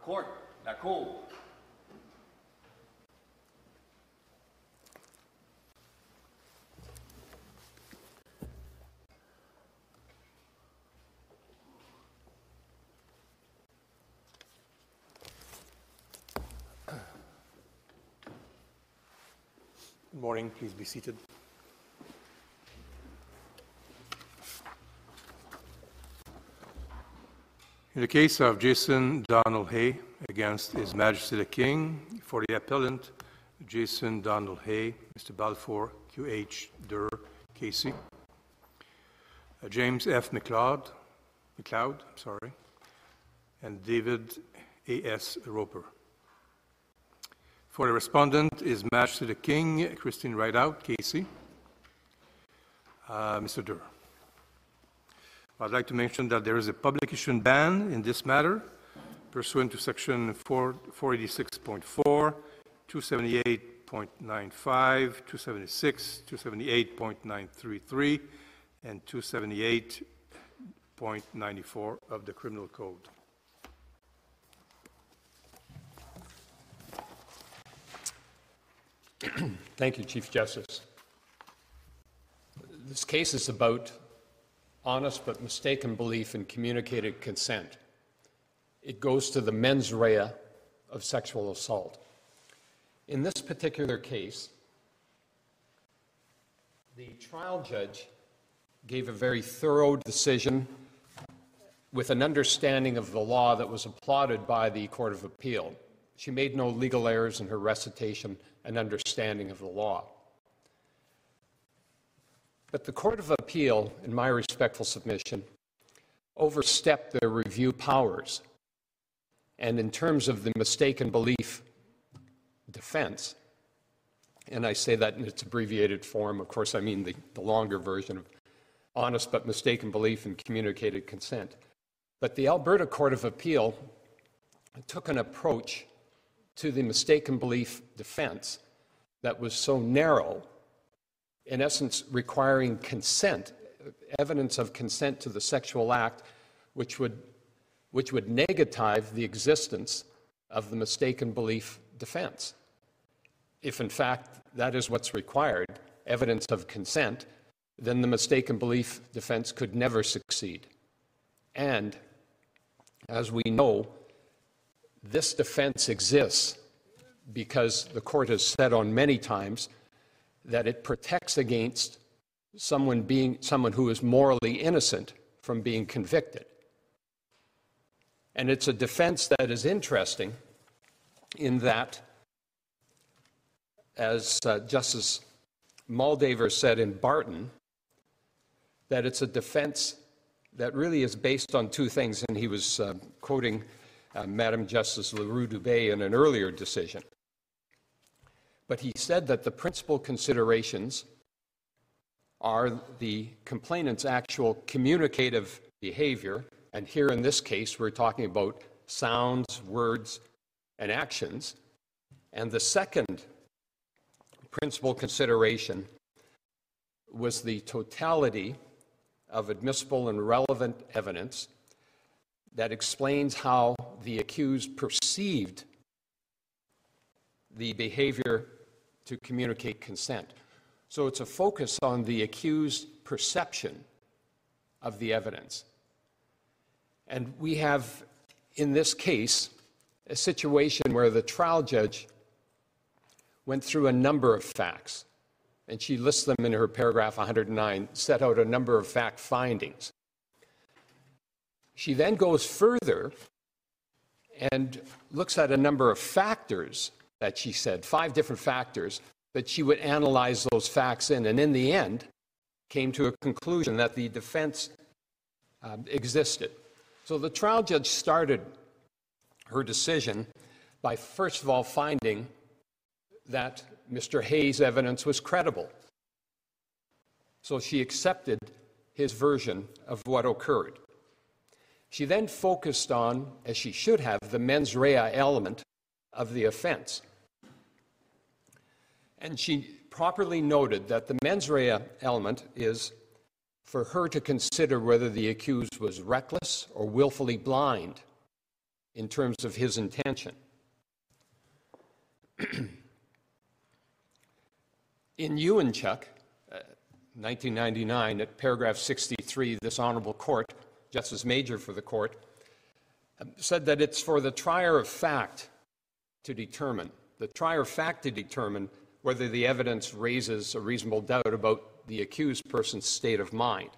court, la cour. Good morning. Please be seated. In the case of Jason Donald Hay against His Majesty the King, for the appellant, Jason Donald Hay, Mr. Balfour, QH Der, KC. Uh, James F. McLeod, McLeod, sorry, and David A.S. Roper. For the respondent is Majesty the King, Christine Rideout, KC. Uh, Mr. Der. I'd like to mention that there is a publication ban in this matter pursuant to section 4, 486.4, 278.95, 276, 278.933, and 278.94 of the Criminal Code. Thank you, Chief Justice. This case is about honest but mistaken belief in communicated consent. It goes to the mens rea of sexual assault. In this particular case, the trial judge gave a very thorough decision with an understanding of the law that was applauded by the Court of Appeal. She made no legal errors in her recitation and understanding of the law. But the Court of Appeal, in my respectful submission, overstepped their review powers. And in terms of the mistaken belief defense, and I say that in its abbreviated form, of course, I mean the, the longer version of honest but mistaken belief and communicated consent. But the Alberta Court of Appeal took an approach to the mistaken belief defense that was so narrow in essence, requiring consent, evidence of consent to the sexual act, which would, which would negative the existence of the mistaken belief defense. If, in fact, that is what's required, evidence of consent, then the mistaken belief defense could never succeed. And as we know, this defense exists because the court has said on many times that it protects against someone being someone who is morally innocent from being convicted. And it's a defense that is interesting in that, as uh, Justice Moldaver said in Barton, that it's a defense that really is based on two things, and he was uh, quoting uh, Madam Justice L'Heureux-Dubé in an earlier decision. But he said that the principal considerations are the complainant's actual communicative behavior. And here in this case, we're talking about sounds, words, and actions. And the second principal consideration was the totality of admissible and relevant evidence that explains how the accused perceived the behavior to communicate consent. So it's a focus on the accused perception of the evidence. And we have, in this case, a situation where the trial judge went through a number of facts, and she lists them in her paragraph 109, set out a number of fact findings. She then goes further and looks at a number of factors that she said, five different factors that she would analyze those facts in, and in the end, came to a conclusion that the defense um, existed. So the trial judge started her decision by first of all finding that Mr. Hay's evidence was credible. So she accepted his version of what occurred. She then focused on, as she should have, the mens rea element of the offense. And she properly noted that the mens rea element is for her to consider whether the accused was reckless or willfully blind in terms of his intention. In Ewanchuk, uh, 1999, at paragraph 63, this honorable court, Justice Major for the court, said that it's for the trier of fact to determine, the trier of fact to determine whether the evidence raises a reasonable doubt about the accused person's state of mind.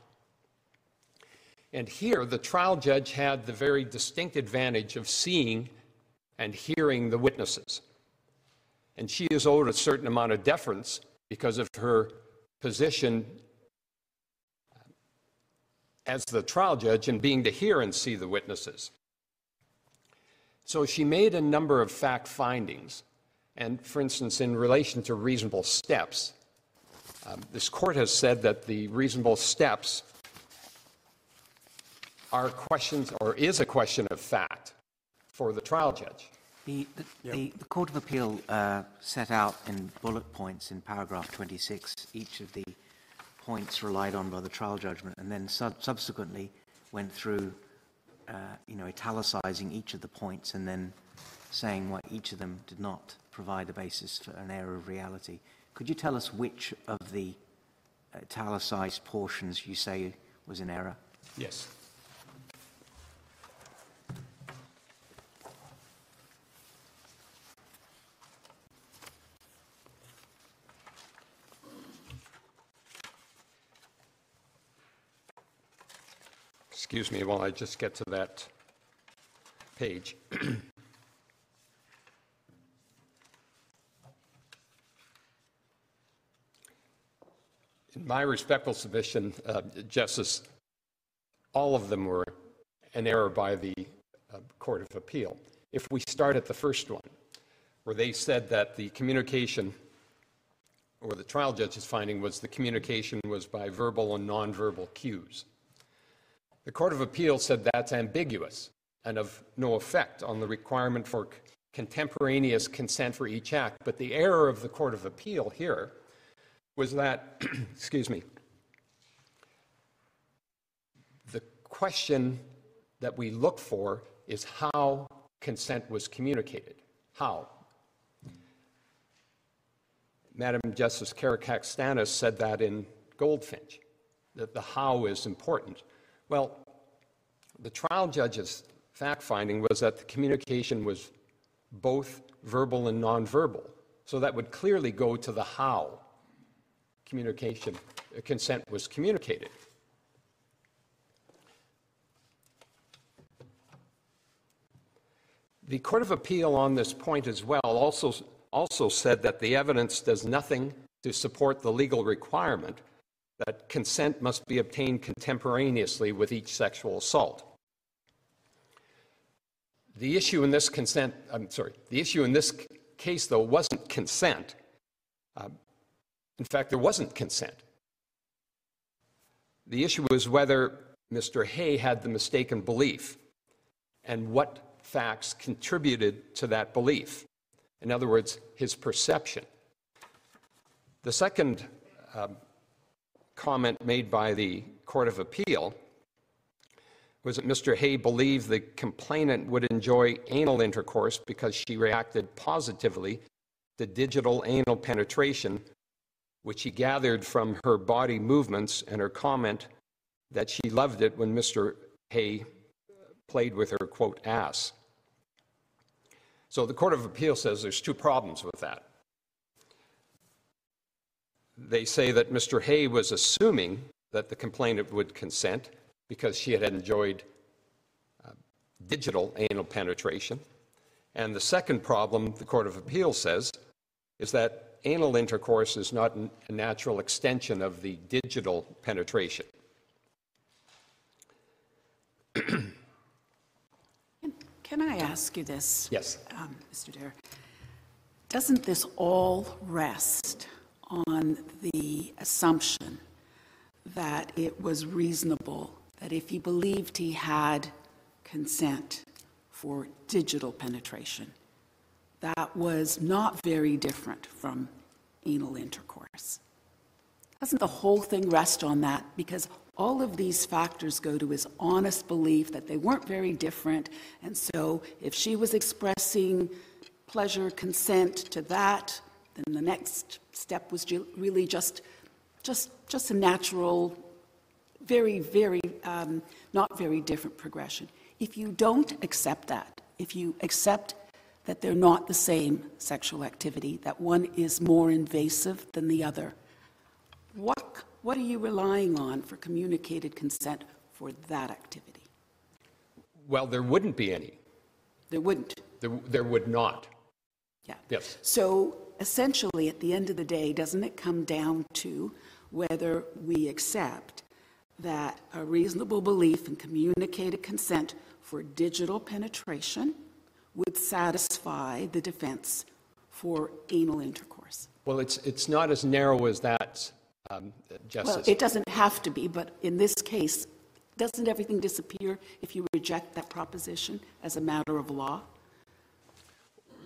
And here, the trial judge had the very distinct advantage of seeing and hearing the witnesses. And she is owed a certain amount of deference because of her position as the trial judge and being to hear and see the witnesses. So she made a number of fact findings. And for instance, in relation to reasonable steps, um, this court has said that the reasonable steps are questions or is a question of fact for the trial judge. The, the, the, the Court of Appeal uh, set out in bullet points in paragraph 26 each of the points relied on by the trial judgment and then sub- subsequently went through, uh, you know, italicizing each of the points and then saying why each of them did not provide a basis for an air of reality. Could you tell us which of the italicized portions you say was in error? Yes. Excuse me while I just get to that page. In my respectful submission, uh, Justice, all of them were an error by the uh, Court of Appeal. If we start at the first one, where they said that the communication, or the trial judge's finding was the communication was by verbal and nonverbal cues. The Court of Appeal said that's ambiguous and of no effect on the requirement for contemporaneous consent for each act. But the error of the Court of Appeal here was that, excuse me, the question that we look for is how consent was communicated. How? Madam Justice Karakatsanis said that in Goldfinch, that the how is important. Well, the trial judge's fact finding was that the communication was both verbal and nonverbal. So that would clearly go to the how communication, uh, consent was communicated. The Court of Appeal on this point as well also, also said that the evidence does nothing to support the legal requirement that consent must be obtained contemporaneously with each sexual assault. The issue in this consent, I'm sorry, the issue in this case, though, wasn't consent. Uh, in fact, there wasn't consent. The issue was whether Mr. Hay had the mistaken belief and what facts contributed to that belief. In other words, his perception. The second um, comment made by the Court of Appeal was that Mr. Hay believed the complainant would enjoy anal intercourse because she reacted positively to digital anal penetration which he gathered from her body movements and her comment that she loved it when Mr. Hay played with her, quote, ass. So the Court of Appeal says there's two problems with that. They say that Mr. Hay was assuming that the complainant would consent because she had enjoyed uh, digital anal penetration. And the second problem, the Court of Appeal says, is that anal intercourse is not a natural extension of the digital penetration. Can I ask you this? Yes. um, Mr. Der? Doesn't this all rest on the assumption that it was reasonable, that if he believed he had consent for digital penetration, that was not very different from anal intercourse. Doesn't the whole thing rest on that? Because All of these factors go to his honest belief that they weren't very different, and so if she was expressing pleasure, consent to that, then the next step was really just, just, just a natural, very, very, um, not very different progression. If you don't accept that, if you accept that they're not the same sexual activity, that one is more invasive than the other, what, what are you relying on for communicated consent for that activity? Well, there wouldn't be any. There wouldn't. There, there would not. Yeah. Yes. So essentially, at the end of the day, doesn't it come down to whether we accept that a reasonable belief in communicated consent for digital penetration would satisfy the defense for anal intercourse? Well, it's, it's not as narrow as that, um, Well, it doesn't have to be, but in this case, doesn't everything disappear if you reject that proposition as a matter of law?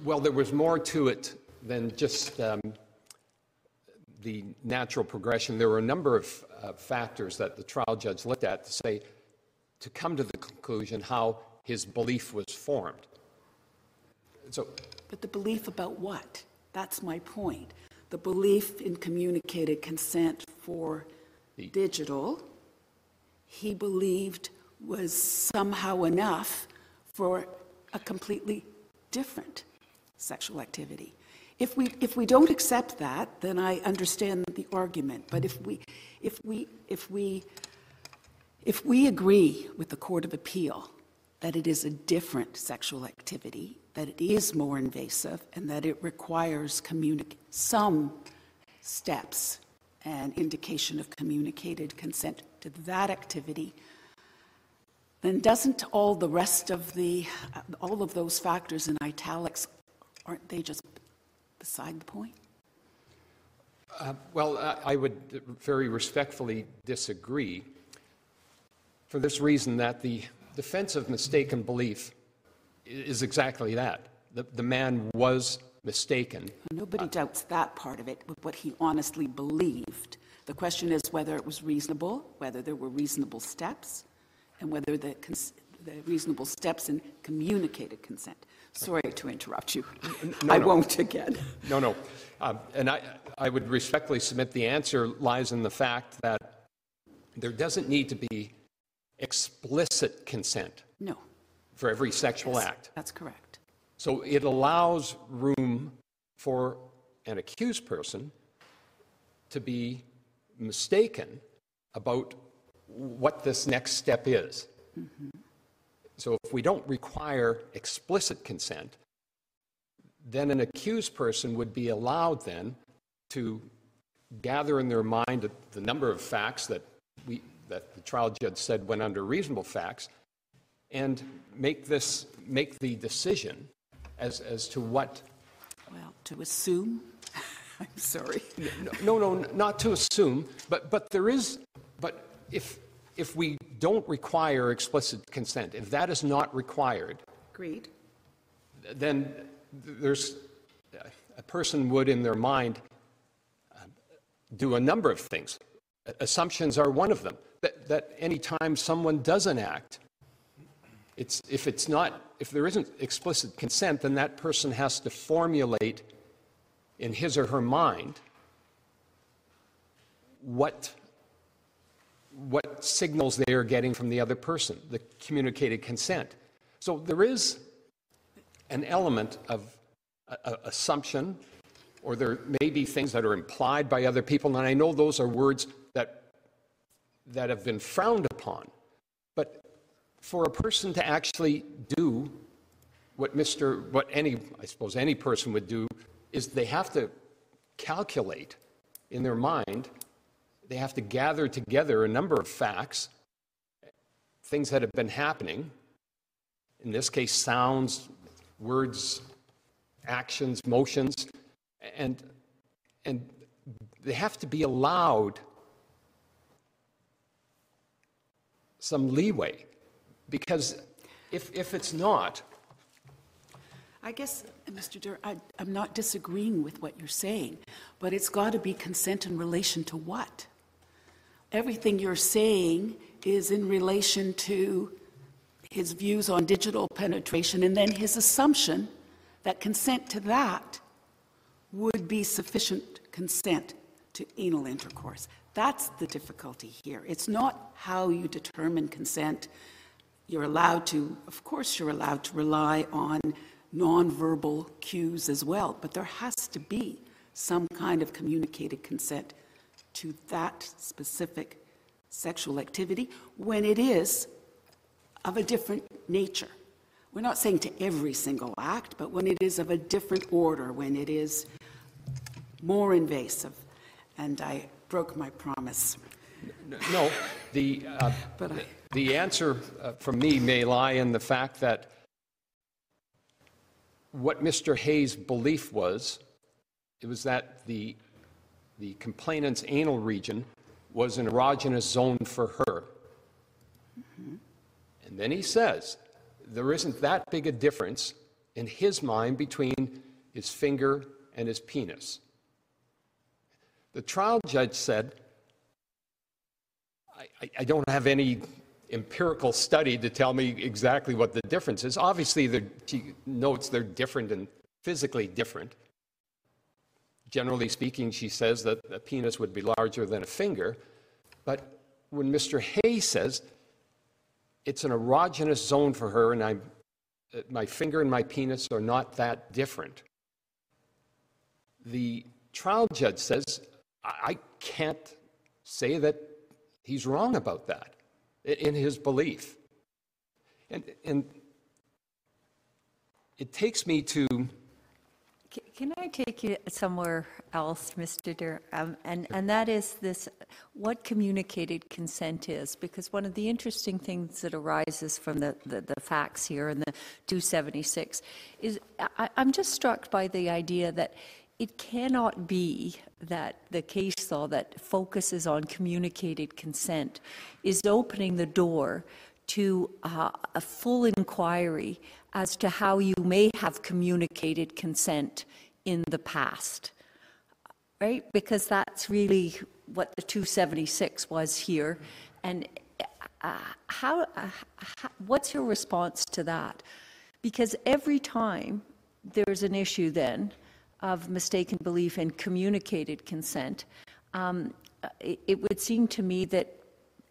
Well, there was more to it than just um, the natural progression. There were a number of uh, factors that the trial judge looked at to say, to come to the conclusion how his belief was formed. So, But the belief about what? That's my point. The belief in communicated consent for The- digital, he believed was somehow enough for a completely different sexual activity. If we, if we don't accept that, then I understand the argument. But if we, if we, if we, if we agree with the Court of Appeal that it is a different sexual activity, that it is more invasive, and that it requires some steps and indication of communicated consent to that activity, then doesn't all the rest of the, all of those factors in italics, aren't they just beside the point? Uh, well, I would very respectfully disagree for this reason that the defense of mistaken belief is exactly that. The, the man was mistaken. Nobody doubts that part of it, with what he honestly believed. The question is whether it was reasonable, whether there were reasonable steps, and whether the, cons- the reasonable steps in communicated consent. Sorry to interrupt you. I won't again. No, no. Um, And I, I would respectfully submit the answer lies in the fact that there doesn't need to be explicit consent No, for every sexual act. that's correct. So it allows room for an accused person to be mistaken about what this next step is. Mm-hmm. So if we don't require explicit consent, then an accused person would be allowed then to gather in their mind the number of facts that we, that the trial judge said went under reasonable facts, and make this, make the decision as, as to what, Well, to assume, I'm sorry. no, no, not to assume, but, but there is, but if, if we don't require explicit consent, if that is not required, Agreed. then there's, a person would in their mind uh, do a number of things. Assumptions are one of them. That, that anytime someone does an act, it's, if it's not, if there isn't explicit consent, then that person has to formulate in his or her mind what, what signals they are getting from the other person, the communicated consent. So there is an element of assumption, or there may be things that are implied by other people, and I know those are words that, that have been frowned upon. But for a person to actually do what Mr., what any, I suppose any person would do, is they have to calculate in their mind, they have to gather together a number of facts, things that have been happening, in this case, sounds, words, actions, motions, and, and they have to be allowed some leeway. Because if, if it's not, I guess, Mr. Der, I, I'm not disagreeing with what you're saying, but it's got to be consent in relation to what? everything you're saying is in relation to his views on digital penetration and then his assumption that consent to that would be sufficient consent to anal intercourse. That's the difficulty here. It's not how you determine consent. You're allowed to, of course, you're allowed to rely on nonverbal cues as well, but there has to be some kind of communicated consent to that specific sexual activity when it is of a different nature. We're not saying to every single act, but when it is of a different order, when it is more invasive. And I broke my promise. No, the, uh, But I- the answer uh, from me may lie in the fact that what Mr. Hay's belief was, it was that the, the complainant's anal region was an erogenous zone for her. And then he says, there isn't that big a difference in his mind between his finger and his penis. The trial judge said, I- I, I don't have any empirical study to tell me exactly what the difference is. Obviously, she notes they're different and physically different. Generally speaking, she says that a penis would be larger than a finger. But when Mr. Hay says it's an erogenous zone for her and I'm, my finger and my penis are not that different, the trial judge says, I can't say that he's wrong about that in his belief. And, and it takes me to, Can I take you somewhere else, Mr. Der? Um, And, and that is this, what communicated consent is, because one of the interesting things that arises from the, the the facts here in the 276 is, I, I'm just struck by the idea that it cannot be that the case law that focuses on communicated consent is opening the door to uh, a full inquiry as to how you may have communicated consent in the past, right? Because that's really what the 276 was here. And uh, how, uh, how, what's your response to that? Because every time there's an issue then of mistaken belief and communicated consent, um, it, it would seem to me that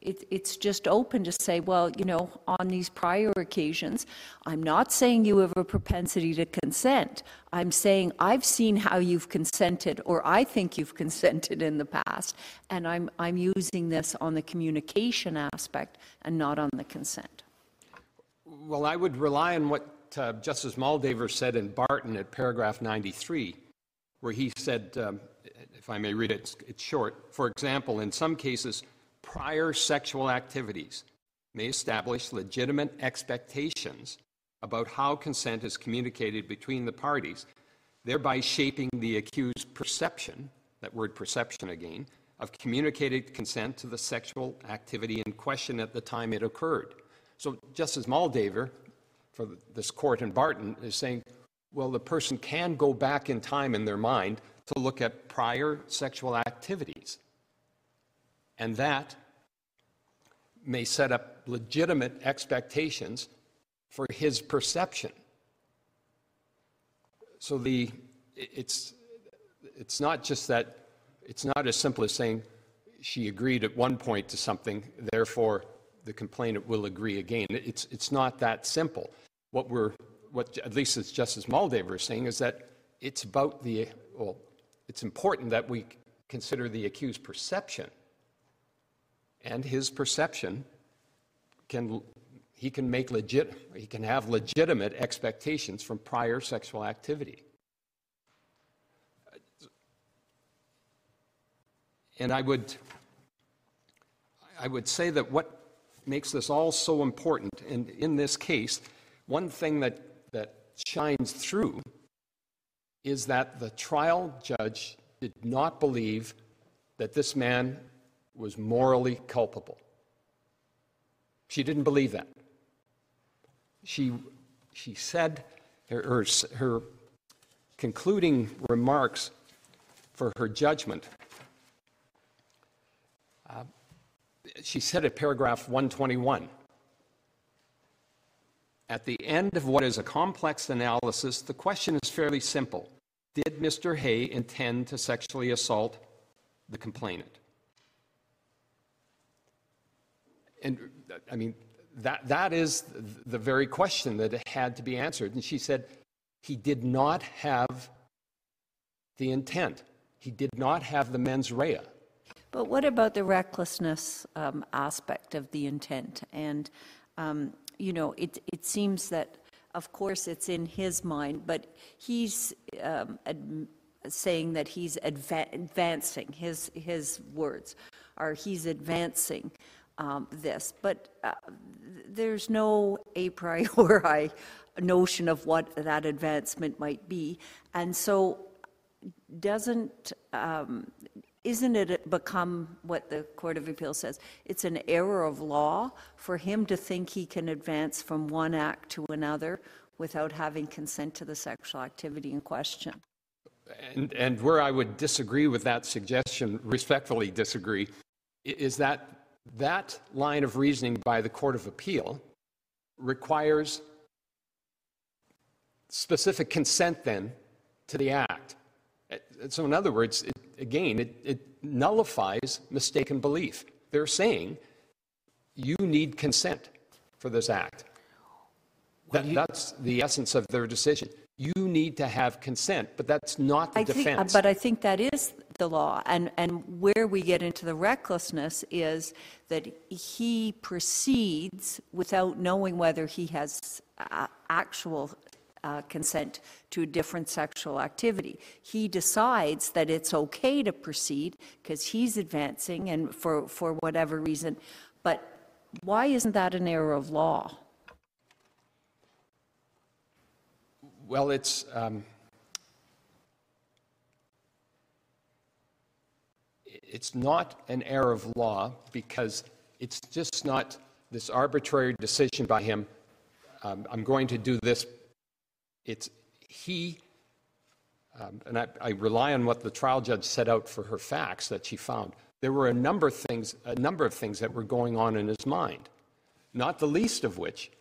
it, it's just open to say, well, you know, on these prior occasions, I'm not saying you have a propensity to consent. I'm saying I've seen how you've consented, or I think you've consented in the past, and I'm, I'm using this on the communication aspect and not on the consent. well, I would rely on what uh, Justice Moldaver said in Barton at paragraph 93, where he said, um, if I may read it, it's- it's short. For example, in some cases, prior sexual activities may establish legitimate expectations about how consent is communicated between the parties, thereby shaping the accused's perception, that word perception again, of communicated consent to the sexual activity in question at the time it occurred. So Justice Moldaver, for this court in Barton, is saying, well, the person can go back in time in their mind to look at prior sexual activities. And that may set up legitimate expectations for his perception. So the, it's, it's not just that, it's not as simple as saying she agreed at one point to something, therefore the complainant will agree again. It's, it's not that simple. What we're, what at least as Justice Moldaver is saying is that it's about the, well, it's important that we consider the accused's perception. And his perception can, he can make legit, he can have legitimate expectations from prior sexual activity. And I would, I would say that what makes this all so important, and in this case, one thing that, that shines through is that the trial judge did not believe that this man was morally culpable. She didn't believe that. She, she said, her, her, her concluding remarks for her judgment uh, she said at paragraph 121 At the end of what is a complex analysis, the question is fairly simple Did Mr. Hay intend to sexually assault the complainant? And I mean, that, that is the very question that had to be answered. And she said, he did not have the intent. He did not have the mens rea. But what about the recklessness um, aspect of the intent? And, um, you know, it, it seems that, of course, it's in his mind, but he's um, ad- saying that he's adva- advancing, his, his words are he's advancing um, this. But uh, there's no a priori notion of what that advancement might be. And so doesn't, um, isn't it become what the Court of Appeal says? It's an error of law for him to think he can advance from one act to another without having consent to the sexual activity in question. And, and where I would disagree with that suggestion, respectfully disagree, is that that line of reasoning by the Court of Appeal requires specific consent then to the act. Uh, So in other words, it, again, it, it nullifies mistaken belief. They're saying you need consent for this act. That, that's the essence of their decision. You need to have consent, but that's not the I think, defense. but I think that is the law, and, and where we get into the recklessness is that he proceeds without knowing whether he has uh, actual uh, consent to a different sexual activity. He decides that it's okay to proceed because he's advancing and for, for whatever reason, but why isn't that an error of law? Well, it's, um, it's not an error of law because it's just not this arbitrary decision by him. Um, I'm going to do this. It's he, um, and I, I rely on what the trial judge set out for her facts that she found. There were a number of things, a number of things that were going on in his mind, not the least of which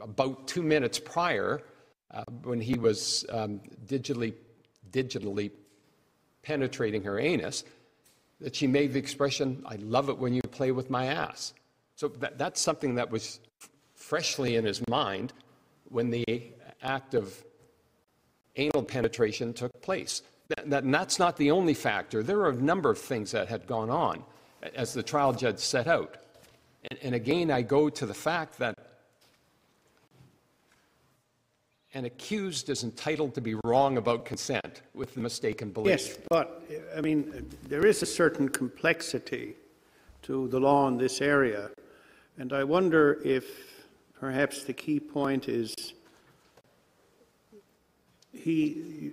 about two minutes prior, uh, when he was um, digitally, digitally penetrating her anus, that she made the expression, I love it when you play with my ass. So that, that's something that was freshly in his mind when the act of anal penetration took place. That, that- and that's not the only factor. There are a number of things that had gone on, as the trial judge set out. And, and again, I go to the fact that an accused is entitled to be wrong about consent with the mistaken belief. Yes, but, I mean, there is a certain complexity to the law in this area, and I wonder if perhaps the key point is he,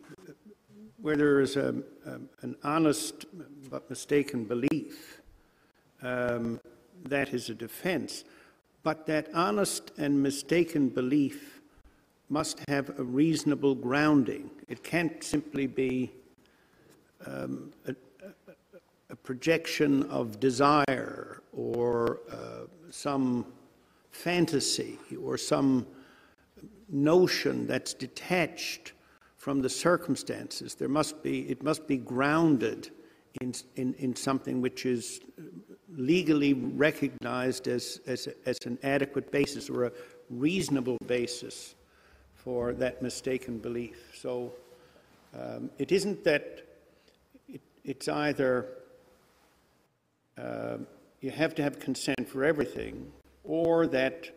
where there is a, a- an honest but mistaken belief, um, that is a defense, but that honest and mistaken belief must have a reasonable grounding. It can't simply be um, a, a- projection of desire or uh, some fantasy or some notion that's detached from the circumstances. There must be, it must be grounded in, in, in something which is legally recognized as, as, as an adequate basis or a reasonable basis for that mistaken belief. So um, it isn't that it, it's either uh, you have to have consent for everything, or that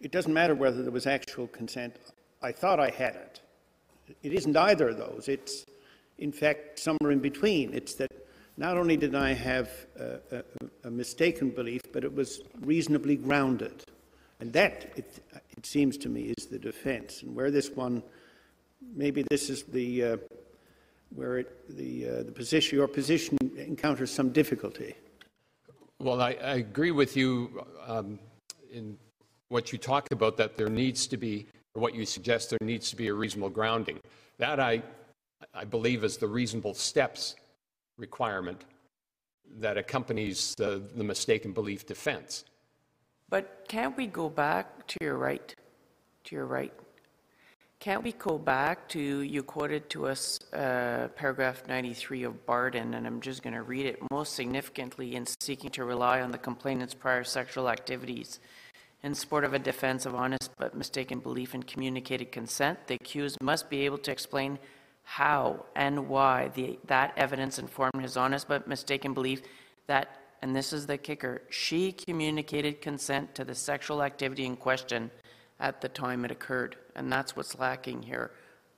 it doesn't matter whether there was actual consent. I thought I had it. It isn't either of those. It's, in fact, somewhere in between. It's that not only did I have a, a, a mistaken belief, but it was reasonably grounded. And that, it, it seems to me, is the defense. And where this one, maybe this is the, uh, where it, the, uh, the position, your position encounters some difficulty. Well, I, I agree with you um, in what you talk about, that there needs to be, or what you suggest, there needs to be a reasonable grounding. That I, I believe is the reasonable steps requirement that accompanies the, the mistaken belief defense. But can't we go back to your right, to your right? Can't we go back to, you quoted to us uh, paragraph 93 of Barton, and I'm just going to read it. Most significantly, in seeking to rely on the complainant's prior sexual activities in support of a defense of honest but mistaken belief and communicated consent, the accused must be able to explain how and why the, that evidence informed his honest but mistaken belief that, and this is the kicker, she communicated consent to the sexual activity in question at the time it occurred. And that's what's lacking here,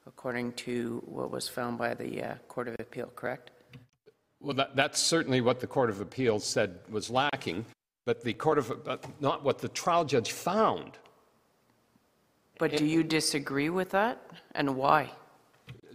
according to what was found by the uh, Court of Appeal, correct? Well, that, that's certainly what the Court of Appeals said was lacking, but the Court of, but not what the trial judge found. But do you disagree with that, and why?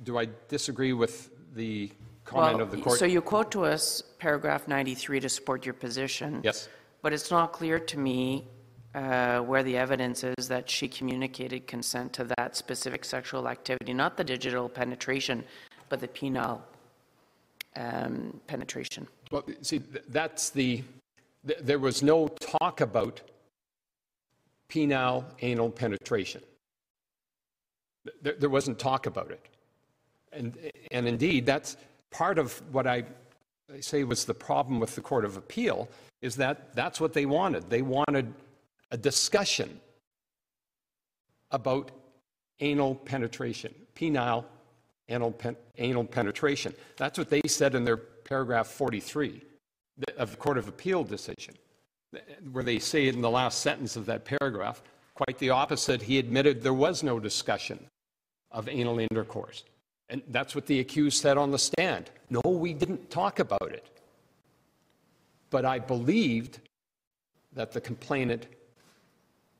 Do I disagree with the comment of the court? So you quote to us paragraph 93 to support your position. Yes. But it's not clear to me uh, where the evidence is that she communicated consent to that specific sexual activity, not the digital penetration, but the penile um, penetration. Well, see, th- that's the, th- there was no talk about penile anal penetration. Th- There, there wasn't talk about it. And, and indeed, that's part of what I I say was the problem with the Court of Appeal, is that that's what they wanted. They wanted a discussion about anal penetration, penile anal, pen, anal penetration. That's what they said in their paragraph 43 of the Court of Appeal decision, where they say in the last sentence of that paragraph, quite the opposite. He admitted there was no discussion of anal intercourse. And that's what the accused said on the stand. No, we didn't talk about it. But I believed that the complainant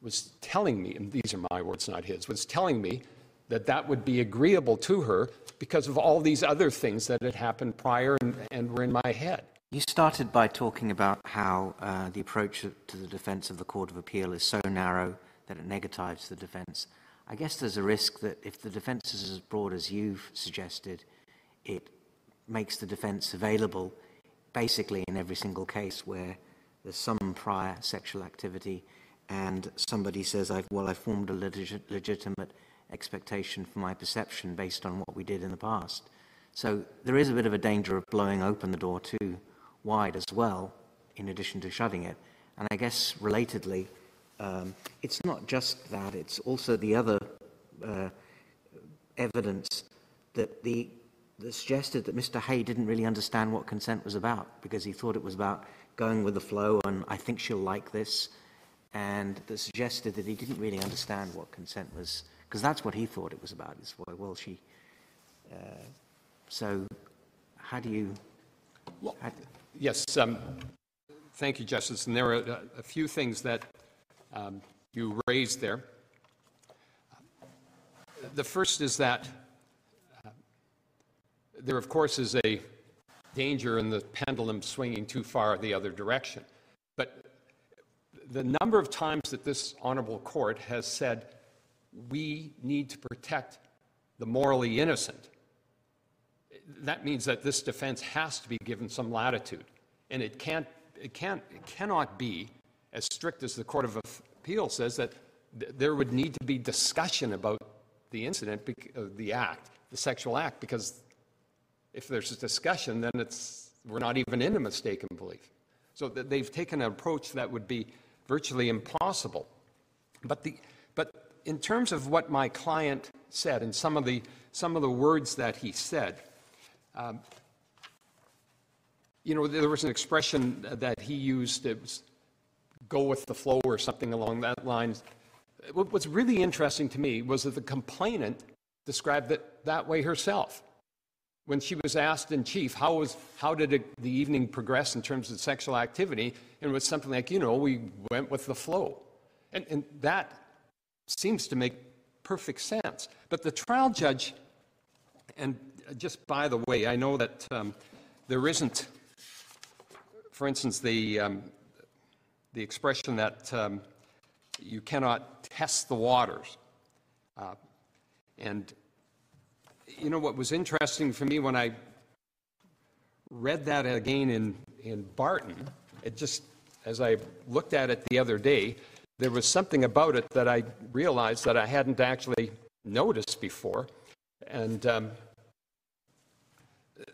was telling me, and these are my words, not his, was telling me that that would be agreeable to her because of all these other things that had happened prior and, and were in my head. You started by talking about how uh, the approach to the defense of the Court of Appeal is so narrow that it negatives the defense. I guess there's a risk that if the defense is as broad as you've suggested, it makes the defense available basically in every single case where there's some prior sexual activity and somebody says, I've, well, I formed a legit, legitimate expectation for my perception based on what we did in the past. So there is a bit of a danger of blowing open the door too wide as well, in addition to shutting it. And I guess relatedly, um, it's not just that, it's also the other uh, evidence that the that suggested that Mr. Hay didn't really understand what consent was about because he thought it was about going with the flow and I think she'll like this, and that suggested that he didn't really understand what consent was because that's what he thought it was about. Is why, well, she. Uh, so, how do you? How, Yes, um, thank you, Justice. And there are a, a few things that um, you raised there. The first is that uh, there, of course, is a danger in the pendulum swinging too far the other direction. But the number of times that this honorable court has said we need to protect the morally innocent that means that this defense has to be given some latitude. And it can't, it can't, it cannot be as strict as the Court of Appeal says that th- there would need to be discussion about the incident, bec- uh, the act, the sexual act, because if there's a discussion, then it's, we're not even in a mistaken belief. So th- they've taken an approach that would be virtually impossible. But, the, but in terms of what my client said and some of the, some of the words that he said, um, you know, there was an expression that he used, it was go with the flow or something along that line. What was really interesting to me was that the complainant described it that way herself. When she was asked in chief, how, was, how did it, the evening progress in terms of sexual activity? And it was something like, you know, we went with the flow. And, and that seems to make perfect sense. But the trial judge, and just by the way, I know that um, there isn't, for instance, the, um, the expression that um, you cannot test the waters. Uh, and you know what was interesting for me when I read that again in in Barton, it just, as I looked at it the other day, there was something about it that I realized that I hadn't actually noticed before. And um,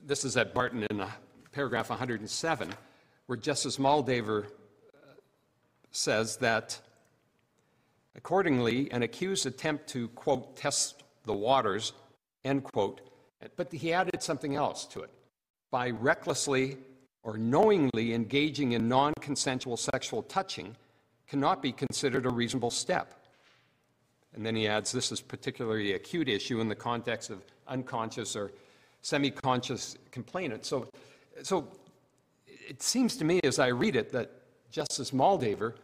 this is at Barton in uh, paragraph 107, where Justice Moldaver uh, says that accordingly, an accused attempt to, quote, test the waters, end quote, but he added something else to it. By recklessly or knowingly engaging in non consensual sexual touching cannot be considered a reasonable step. And then he adds this is particularly acute issue in the context of unconscious or semi conscious complainant. So, so it seems to me as I read it that Justice Moldaver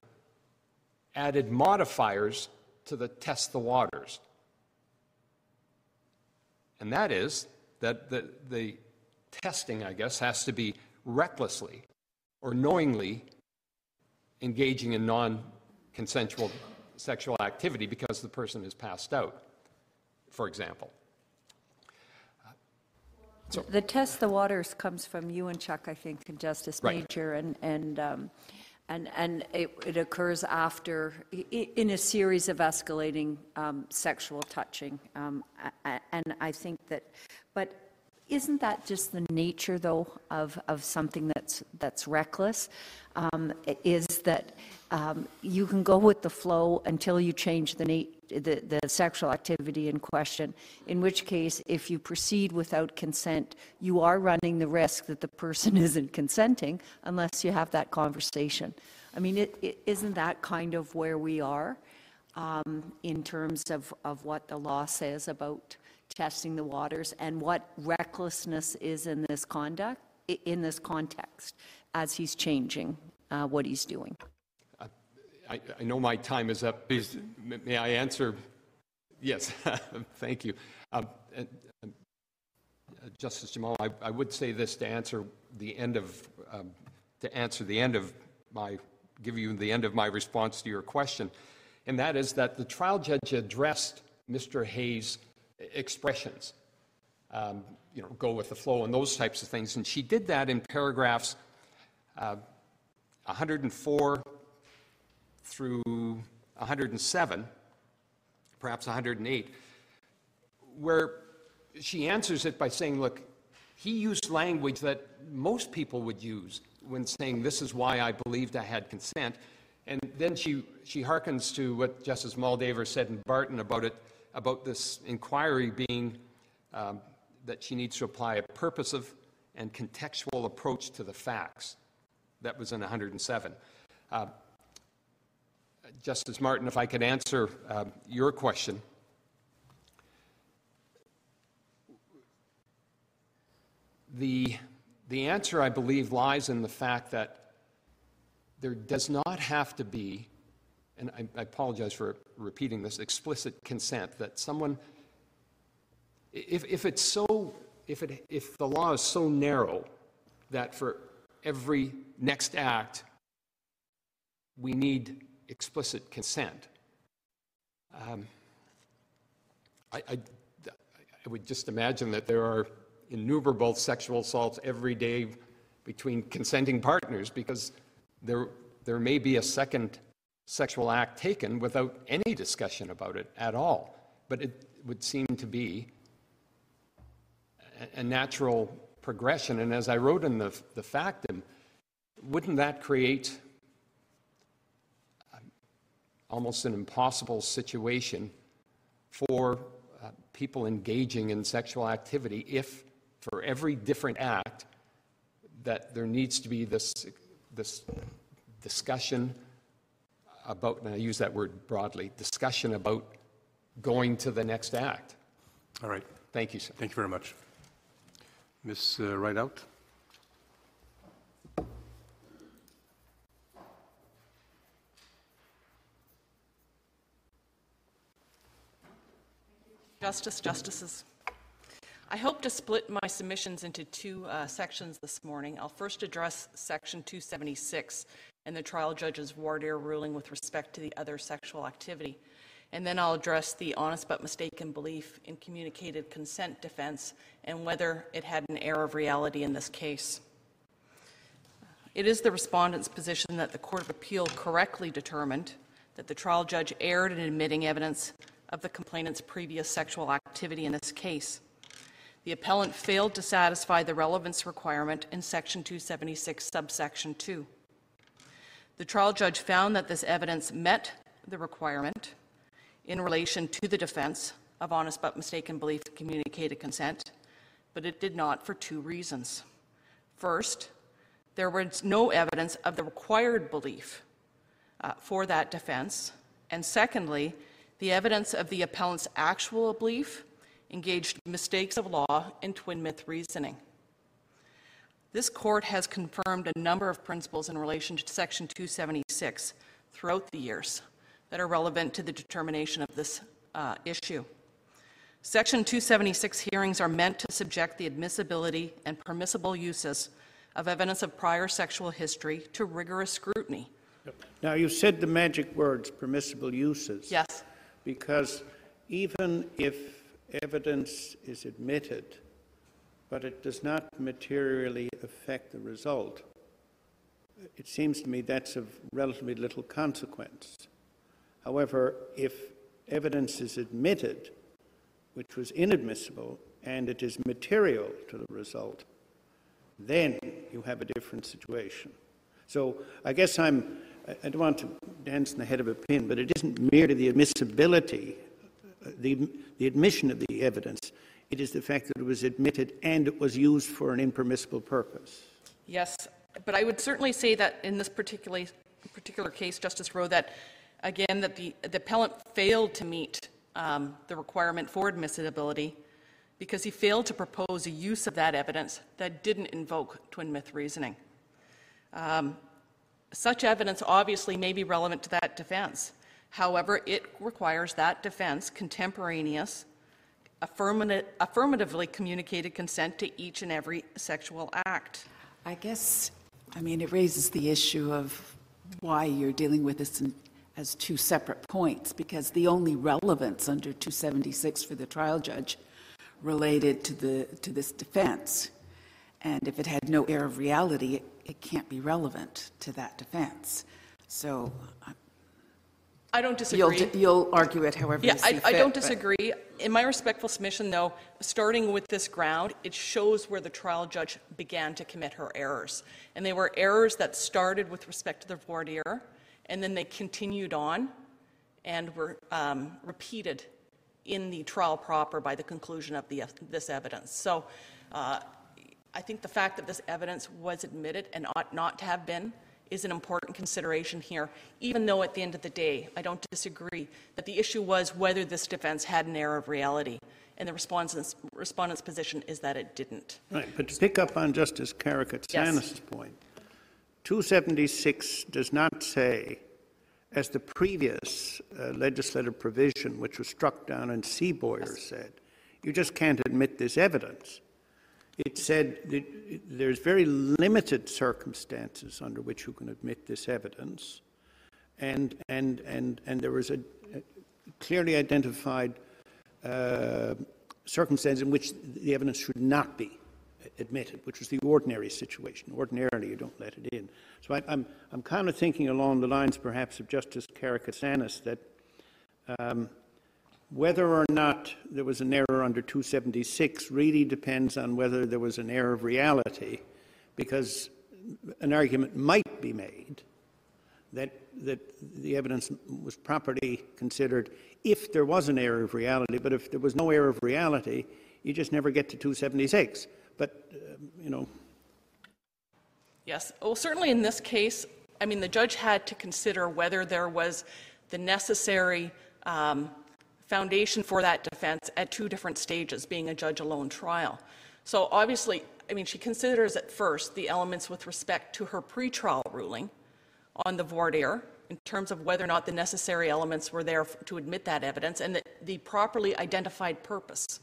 added modifiers to the test the waters. And that is that the, the testing, I guess, has to be recklessly or knowingly engaging in non consensual sexual activity because the person is passed out, for example. The test the waters comes from Ewanchuk, I think, and Justice Right. Major, and, and, um, and, and it, it occurs after, i- i- in a series of escalating um, sexual touching. Um, a- a- And I think that, but isn't that just the nature, though, of, of something that's, that's reckless? Um, i- Is that um, you can go with the flow until you change the na, the, the sexual activity in question, in which case, if you proceed without consent, you are running the risk that the person isn't consenting unless you have that conversation. I mean, it, it, isn't that kind of where we are um, in terms of, of what the law says about testing the waters and what recklessness is in this conduct, in this context, as he's changing uh, what he's doing? I, I know my time is up. Please. May I answer? Yes, thank you. Uh, Justice Jamal, I, I would say this to answer the end of, um, to answer the end of my, give you the end of my response to your question, and that is that the trial judge addressed Mr. Hay's expressions, um, you know, go with the flow and those types of things, and she did that in paragraphs uh, 104 through 107, perhaps 108, where she answers it by saying, look, he used language that most people would use when saying, this is why I believed I had consent. And then she, she hearkens to what Justice Moldaver said in Barton about it, about this inquiry being um, that she needs to apply a purposive and contextual approach to the facts. That was in 107. Uh, Justice Martin, if I could answer uh, your question. The, the answer, I believe, lies in the fact that there does not have to be, and I, I apologize for repeating this, explicit consent, that someone, if, if it's so, if, it, if the law is so narrow that for every next act, we need explicit consent. Um, I, I, I would just imagine that there are innumerable sexual assaults every day between consenting partners because there, there may be a second sexual act taken without any discussion about it at all. But it would seem to be a, a natural progression. And as I wrote in the, the factum, wouldn't that create almost an impossible situation for uh, people engaging in sexual activity if, for every different act, that there needs to be this, this discussion about, and I use that word broadly, discussion about going to the next act. All right. Thank you, sir. Thank you very much. Ms. uh, Rideout? Justice, Justices. I hope to split my submissions into two uh, sections this morning. I'll first address Section 276 and the trial judge's voir dire ruling with respect to the other sexual activity. And then I'll address the honest but mistaken belief in communicated consent defense and whether it had an air of reality in this case. It is the respondent's position that the Court of Appeal correctly determined that the trial judge erred in admitting evidence of the complainant's previous sexual activity in this case. The appellant failed to satisfy the relevance requirement in Section 276, subsection 2. The trial judge found that this evidence met the requirement in relation to the defense of honest but mistaken belief communicated consent, but it did not for two reasons. First, there was no evidence of the required belief uh, for that defense. And secondly, the evidence of the appellant's actual belief engaged mistakes of law and twin myth reasoning. This court has confirmed a number of principles in relation to Section 276 throughout the years that are relevant to the determination of this uh, issue. Section 276 hearings are meant to subject the admissibility and permissible uses of evidence of prior sexual history to rigorous scrutiny. Now, you said the magic words, permissible uses. Yes. Because even if evidence is admitted, but it does not materially affect the result, it seems to me that's of relatively little consequence. However, if evidence is admitted, which was inadmissible, and it is material to the result, then you have a different situation. So I guess I'm, I don't want to dance in the head of a pin, but it isn't merely the admissibility, the, the admission of the evidence, it is the fact that it was admitted and it was used for an impermissible purpose. Yes, but I would certainly say that in this particular, particular case, Justice Rowe, that again, that the, the appellant failed to meet um, the requirement for admissibility because he failed to propose a use of that evidence that didn't invoke twin myth reasoning. Um, such evidence obviously may be relevant to that defense. However, it requires that defense contemporaneous, affirmati- affirmatively communicated consent to each and every sexual act. I guess, I mean, it raises the issue of why you're dealing with this in, as two separate points, because the only relevance under 276 for the trial judge related to the to this defense, and if it had no air of reality, it, can't be relevant to that defense. So I don't you'll disagree. you'll argue it however Yeah, you see I, I don't but- disagree. In my respectful submission, though, starting with this ground, it shows where the trial judge began to commit her errors. And they were errors that started with respect to the voir dire, and then they continued on and were um, repeated in the trial proper by the conclusion of the, this evidence. So uh, I think the fact that this evidence was admitted and ought not to have been is an important consideration here, even though at the end of the day, I don't disagree that the issue was whether this defense had an air of reality. And the respondent's, respondent's position is that it didn't. Right, but to pick up on Justice Karakatsanis' point, 276 does not say, as the previous uh, legislative provision, which was struck down in Seaboyer said, you just can't admit this evidence. It said that there's very limited circumstances under which you can admit this evidence, and, and, and, and there was a, clearly identified uh, circumstance in which the evidence should not be admitted, which was the ordinary situation. Ordinarily, you don't let it in. So I, I'm, I'm kind of thinking along the lines, perhaps, of Justice Karakatsanis, that um, whether or not there was an error under 276 really depends on whether there was an air of reality, because an argument might be made that, that the evidence was properly considered if there was an air of reality, but if there was no air of reality, you just never get to 276. But, uh, you know, Yes, well, certainly in this case, I mean, the judge had to consider whether there was the necessary um, foundation for that defense at two different stages, being a judge alone trial. So obviously, I mean, she considers at first the elements with respect to her pretrial ruling on the voir dire in terms of whether or not the necessary elements were there to admit that evidence and the, the properly identified purpose.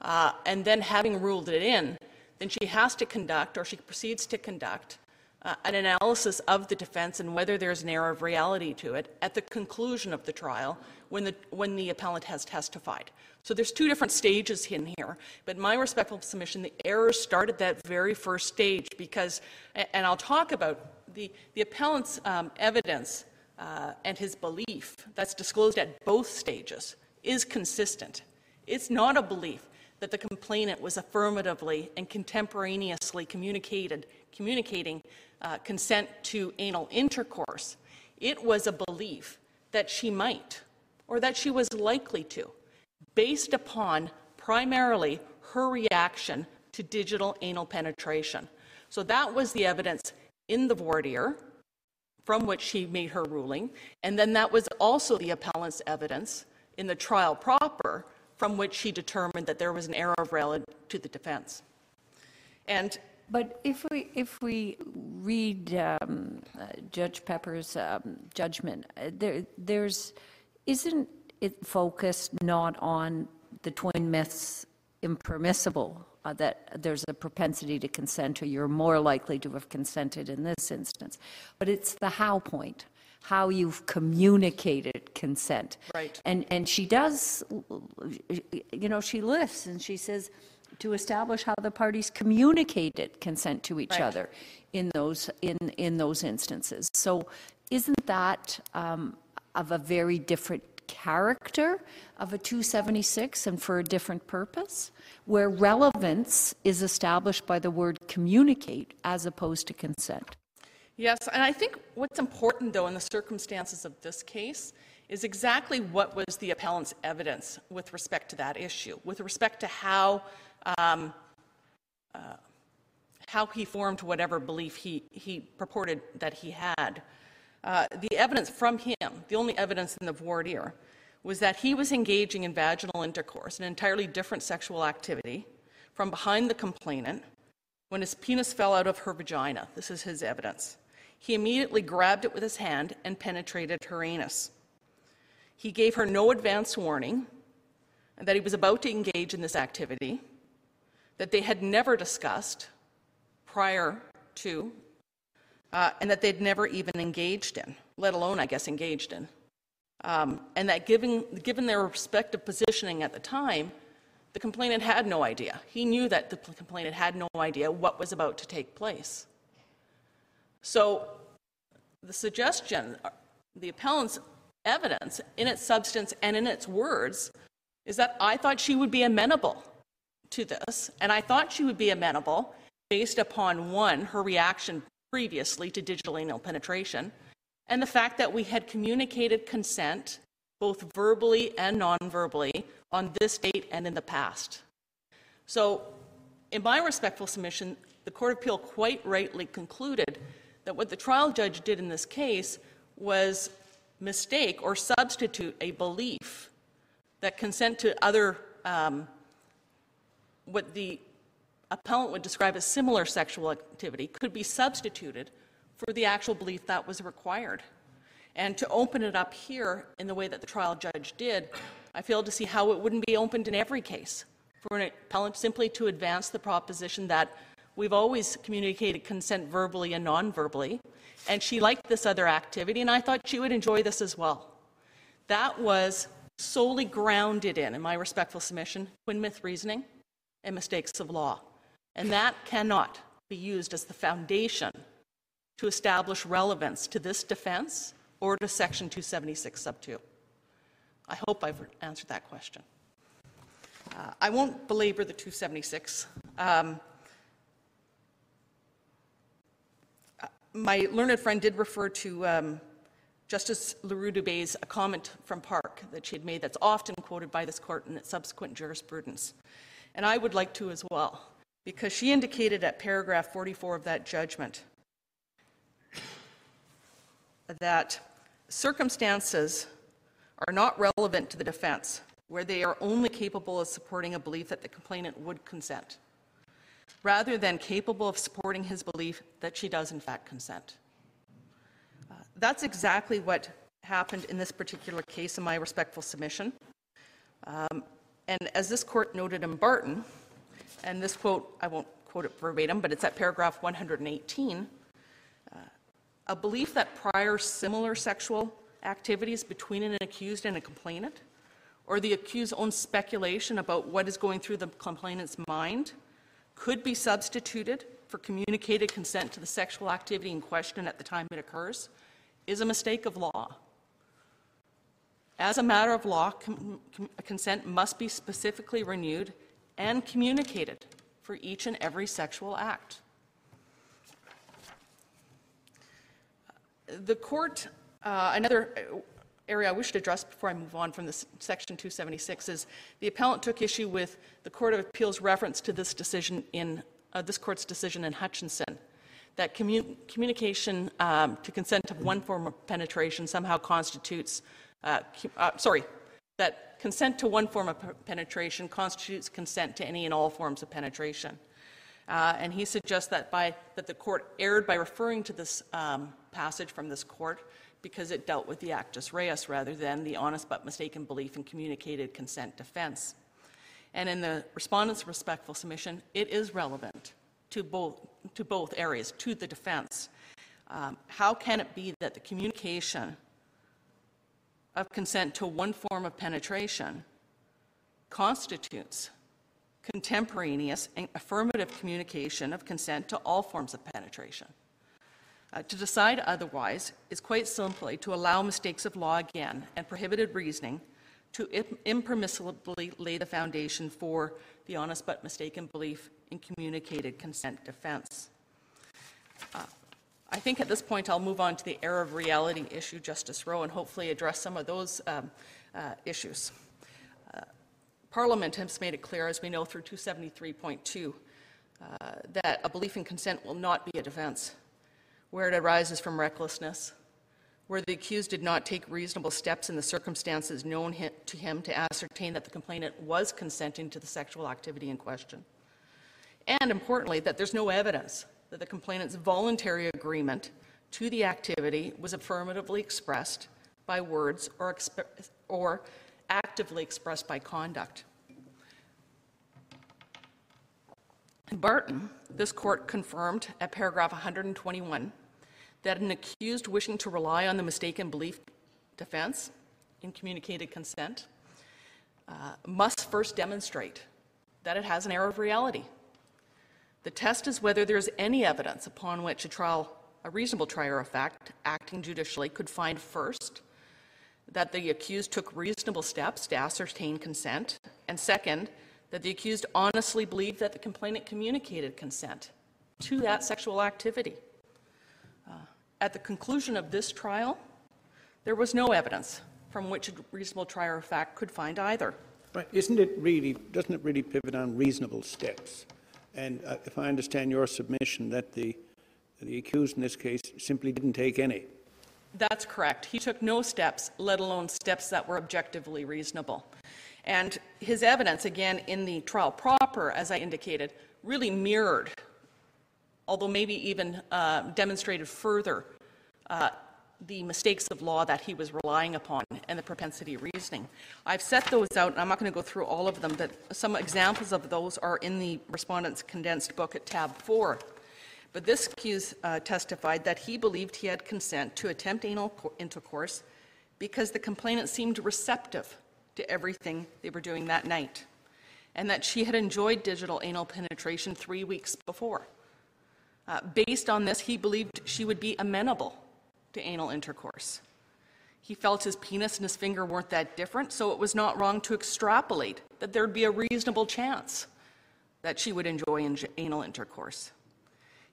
Uh, and then having ruled it in, then she has to conduct, or she proceeds to conduct, uh, an analysis of the defense and whether there's an air of reality to it at the conclusion of the trial when the, when the appellant has testified. So there's two different stages in here, but my respectful submission, the error started that very first stage because, and I'll talk about the, the appellant's um, evidence uh, and his belief that's disclosed at both stages is consistent. It's not a belief that the complainant was affirmatively and contemporaneously communicated, communicating uh, consent to anal intercourse. It was a belief that she might or that she was likely to, based upon primarily her reaction to digital anal penetration. So that was the evidence in the voir dire from which she made her ruling, and then that was also the appellant's evidence in the trial proper from which she determined that there was an error of relative to the defense. And But if we, if we read um, uh, Judge Pepper's um, judgment, uh, there, there's, isn't it focused not on the twin myths impermissible, uh, that there's a propensity to consent or you're more likely to have consented in this instance, but it's the how point, how you've communicated consent. Right. And, and she does, you know, she lists and she says, to establish how the parties communicated consent to each Right. other in those, in, in those instances. So isn't that um, of a very different character of a 276 and for a different purpose? Where relevance is established by the word communicate as opposed to consent. Yes, and I think what's important, though, in the circumstances of this case is exactly what was the appellant's evidence with respect to that issue, with respect to how, um, uh, how he formed whatever belief he, he purported that he had. Uh, the evidence from him, the only evidence in the voir dire, was that he was engaging in vaginal intercourse, an entirely different sexual activity, from behind the complainant when his penis fell out of her vagina. This is his evidence. He immediately grabbed it with his hand and penetrated her anus. He gave her no advance warning that he was about to engage in this activity, that they had never discussed prior to, uh, and that they'd never even engaged in, let alone, I guess, engaged in. Um, and that given, given their respective positioning at the time, the complainant had no idea. He knew that the complainant had no idea what was about to take place. So the suggestion, uh, the appellant's evidence in its substance and in its words is that I thought she would be amenable to this, and I thought she would be amenable based upon one, her reaction previously to digital anal penetration, and the fact that we had communicated consent both verbally and non-verbally on this date and in the past. So, in my respectful submission, the Court of Appeal quite rightly concluded that what the trial judge did in this case was mistake or substitute a belief that consent to other, um, what the appellant would describe as similar sexual activity, could be substituted for the actual belief that was required. And to open it up here in the way that the trial judge did, I failed to see how it wouldn't be opened in every case for an appellant simply to advance the proposition that we've always communicated consent verbally and non-verbally, and she liked this other activity, and I thought she would enjoy this as well. That was solely grounded in, in my respectful submission, twin myth reasoning and mistakes of law. And that cannot be used as the foundation to establish relevance to this defense or to Section 276 sub 2. I hope I've answered that question. Uh, I won't belabor the 276. Um, uh, my learned friend did refer to um, Justice L'Heureux-Dubé's a comment from Park that she had made that's often quoted by this court in its subsequent jurisprudence. And I would like to as well, because she indicated at paragraph 44 of that judgment that circumstances are not relevant to the defense where they are only capable of supporting a belief that the complainant would consent, rather than capable of supporting his belief that she does in fact consent. Uh, that's exactly what happened in this particular case in my respectful submission. Um, and as this court noted in Barton, and this quote, I won't quote it verbatim, but it's at paragraph 118, uh, a belief that prior similar sexual activities between an accused and a complainant, or the accused's own speculation about what is going through the complainant's mind, could be substituted for communicated consent to the sexual activity in question at the time it occurs, is a mistake of law. As a matter of law, consent must be specifically renewed and communicated for each and every sexual act. The court, uh, another area I wish to address before I move on from this section 276 is the appellant took issue with the Court of Appeals reference to this decision in uh, this court's decision in Hutchinson that commu- communication um, to consent of one form of penetration somehow constitutes, uh, uh, sorry, that consent to one form of penetration constitutes consent to any and all forms of penetration. Uh, and he suggests that by that the court erred by referring to this um, passage from this court because it dealt with the actus reus rather than the honest but mistaken belief in communicated consent defense. And in the respondent's respectful submission, it is relevant to both, to both areas, to the defense. Um, how can it be that the communication of consent to one form of penetration constitutes contemporaneous and affirmative communication of consent to all forms of penetration? Uh, to decide otherwise is quite simply to allow mistakes of law again and prohibited reasoning to impermissibly lay the foundation for the honest but mistaken belief in communicated consent defense. Uh, I think at this point I'll move on to the air of reality issue, Justice Rowe, and hopefully address some of those um, uh, issues. Uh, Parliament has made it clear, as we know through 273.2, uh, that a belief in consent will not be a defense where it arises from recklessness, where the accused did not take reasonable steps in the circumstances known to him to ascertain that the complainant was consenting to the sexual activity in question. And importantly, that there's no evidence that the complainant's voluntary agreement to the activity was affirmatively expressed by words or, exp- or actively expressed by conduct. In Barton, this court confirmed at paragraph 121 that an accused wishing to rely on the mistaken belief defense in communicated consent uh, must first demonstrate that it has an air of reality. The test is whether there's any evidence upon which a trial, a reasonable trier of fact, acting judicially, could find first that the accused took reasonable steps to ascertain consent, and second, that the accused honestly believed that the complainant communicated consent to that sexual activity. Uh, at the conclusion of this trial, there was no evidence from which a reasonable trier of fact could find either. Right. Isn't it really, doesn't it really pivot on reasonable steps? And uh, if I understand your submission, that the, the accused in this case simply didn't take any. That's correct. He took no steps, let alone steps that were objectively reasonable. And his evidence, again, in the trial proper, as I indicated, really mirrored, although maybe even uh, demonstrated further, uh, the mistakes of law that he was relying upon and the propensity reasoning. I've set those out, and I'm not going to go through all of them, but some examples of those are in the respondent's condensed book at tab 4. But this accused uh, testified that he believed he had consent to attempt anal intercourse because the complainant seemed receptive to everything they were doing that night, and that she had enjoyed digital anal penetration three weeks before. Uh, based on this, he believed she would be amenable to anal intercourse. He felt his penis and his finger weren't that different, so it was not wrong to extrapolate that there'd be a reasonable chance that she would enjoy anal intercourse.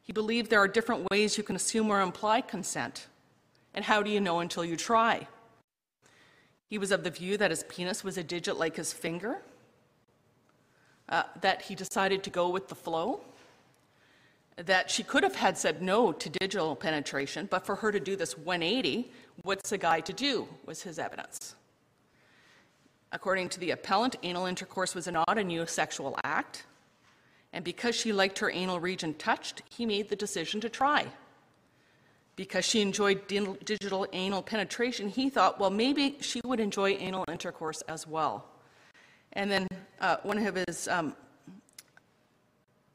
He believed there are different ways you can assume or imply consent, and how do you know until you try? He was of the view that his penis was a digit like his finger, uh, that he decided to go with the flow, that she could have had said no to digital penetration, but for her to do this 180, what's a guy to do, was his evidence. According to the appellant, anal intercourse was not a new sexual act, and because she liked her anal region touched, he made the decision to try because she enjoyed digital anal penetration, he thought, well, maybe she would enjoy anal intercourse as well. And then uh, one of his um,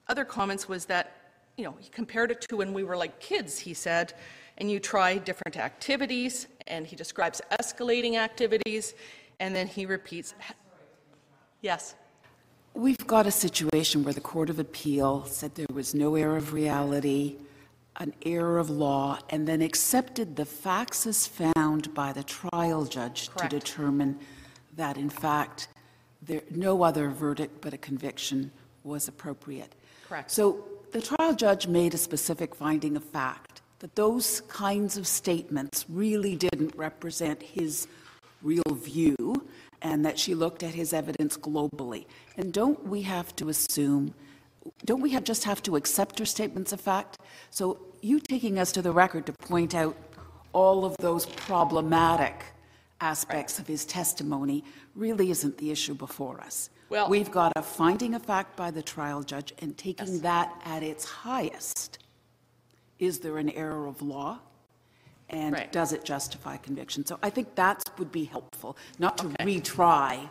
other comments was that, you know, he compared it to when we were like kids, he said, and you try different activities, and he describes escalating activities, and then he repeats. Yes. We've got a situation where the Court of Appeal said there was no air of reality, an error of law, and then accepted the facts as found by the trial judge to determine that, in fact, there, no other verdict but a conviction was appropriate. Correct. So the trial judge made a specific finding of fact that those kinds of statements really didn't represent his real view and that she looked at his evidence globally. And don't we have to assume, don't we have, just have to accept her statements of fact? So you taking us to the record to point out all of those problematic aspects of his testimony really isn't the issue before us. Well- We've got a finding of fact by the trial judge and taking that at its highest. Is there an error of law? And Right. does it justify conviction? So I think that would be helpful, not to retry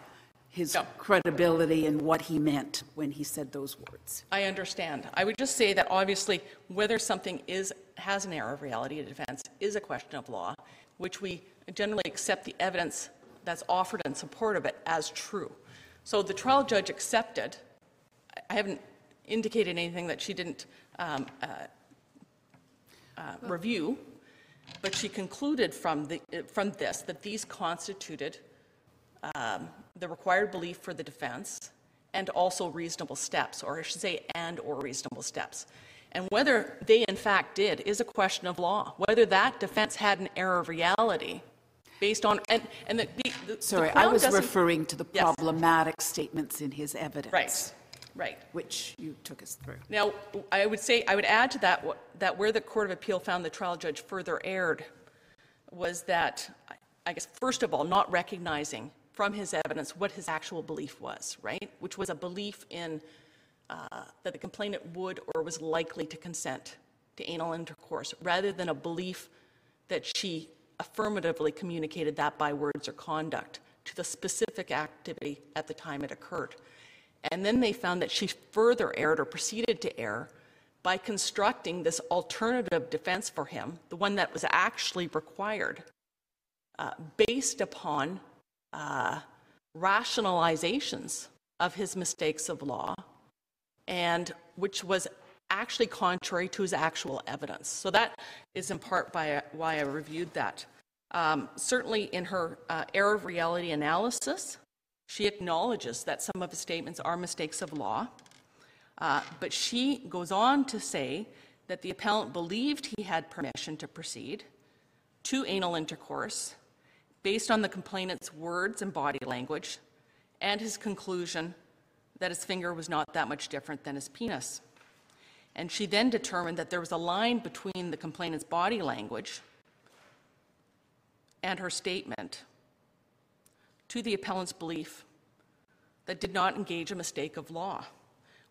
his No. credibility and what he meant when he said those words. I understand. I would just say that obviously whether something is, has an air of reality of defense is a question of law, which we generally accept the evidence that's offered in support of it as true. So the trial judge accepted, I haven't indicated anything that she didn't um, uh, uh, review, but she concluded from, the, from this that these constituted um, the required belief for the defense and also reasonable steps, or I should say, and/or reasonable steps. And whether they in fact did is a question of law. Whether that defense had an air of reality based on, and, and the, the- the Sorry, I Crown was doesn't- referring to the Yes. problematic statements in his evidence. Right, right. Which you took us through. Now, I would say, I would add to that, wh- that where the Court of Appeal found the trial judge further erred was that, I- I guess, first of all, not recognizing from his evidence what his actual belief was, right? Which was a belief in, uh, that the complainant would or was likely to consent to anal intercourse, rather than a belief that she affirmatively communicated that by words or conduct to the specific activity at the time it occurred. And then they found that she further erred or proceeded to err by constructing this alternative defense for him, the one that was actually required, uh, based upon uh, rationalizations of his mistakes of law, and which was actually contrary to his actual evidence. So that is in part by, why I reviewed that. Um, certainly, in her uh, air of reality analysis, she acknowledges that some of his statements are mistakes of law, uh, but she goes on to say that the appellant believed he had permission to proceed to anal intercourse based on the complainant's words and body language and his conclusion that his finger was not that much different than his penis. And she then determined that there was a line between the complainant's body language and her statement to the appellant's belief that did not engage a mistake of law.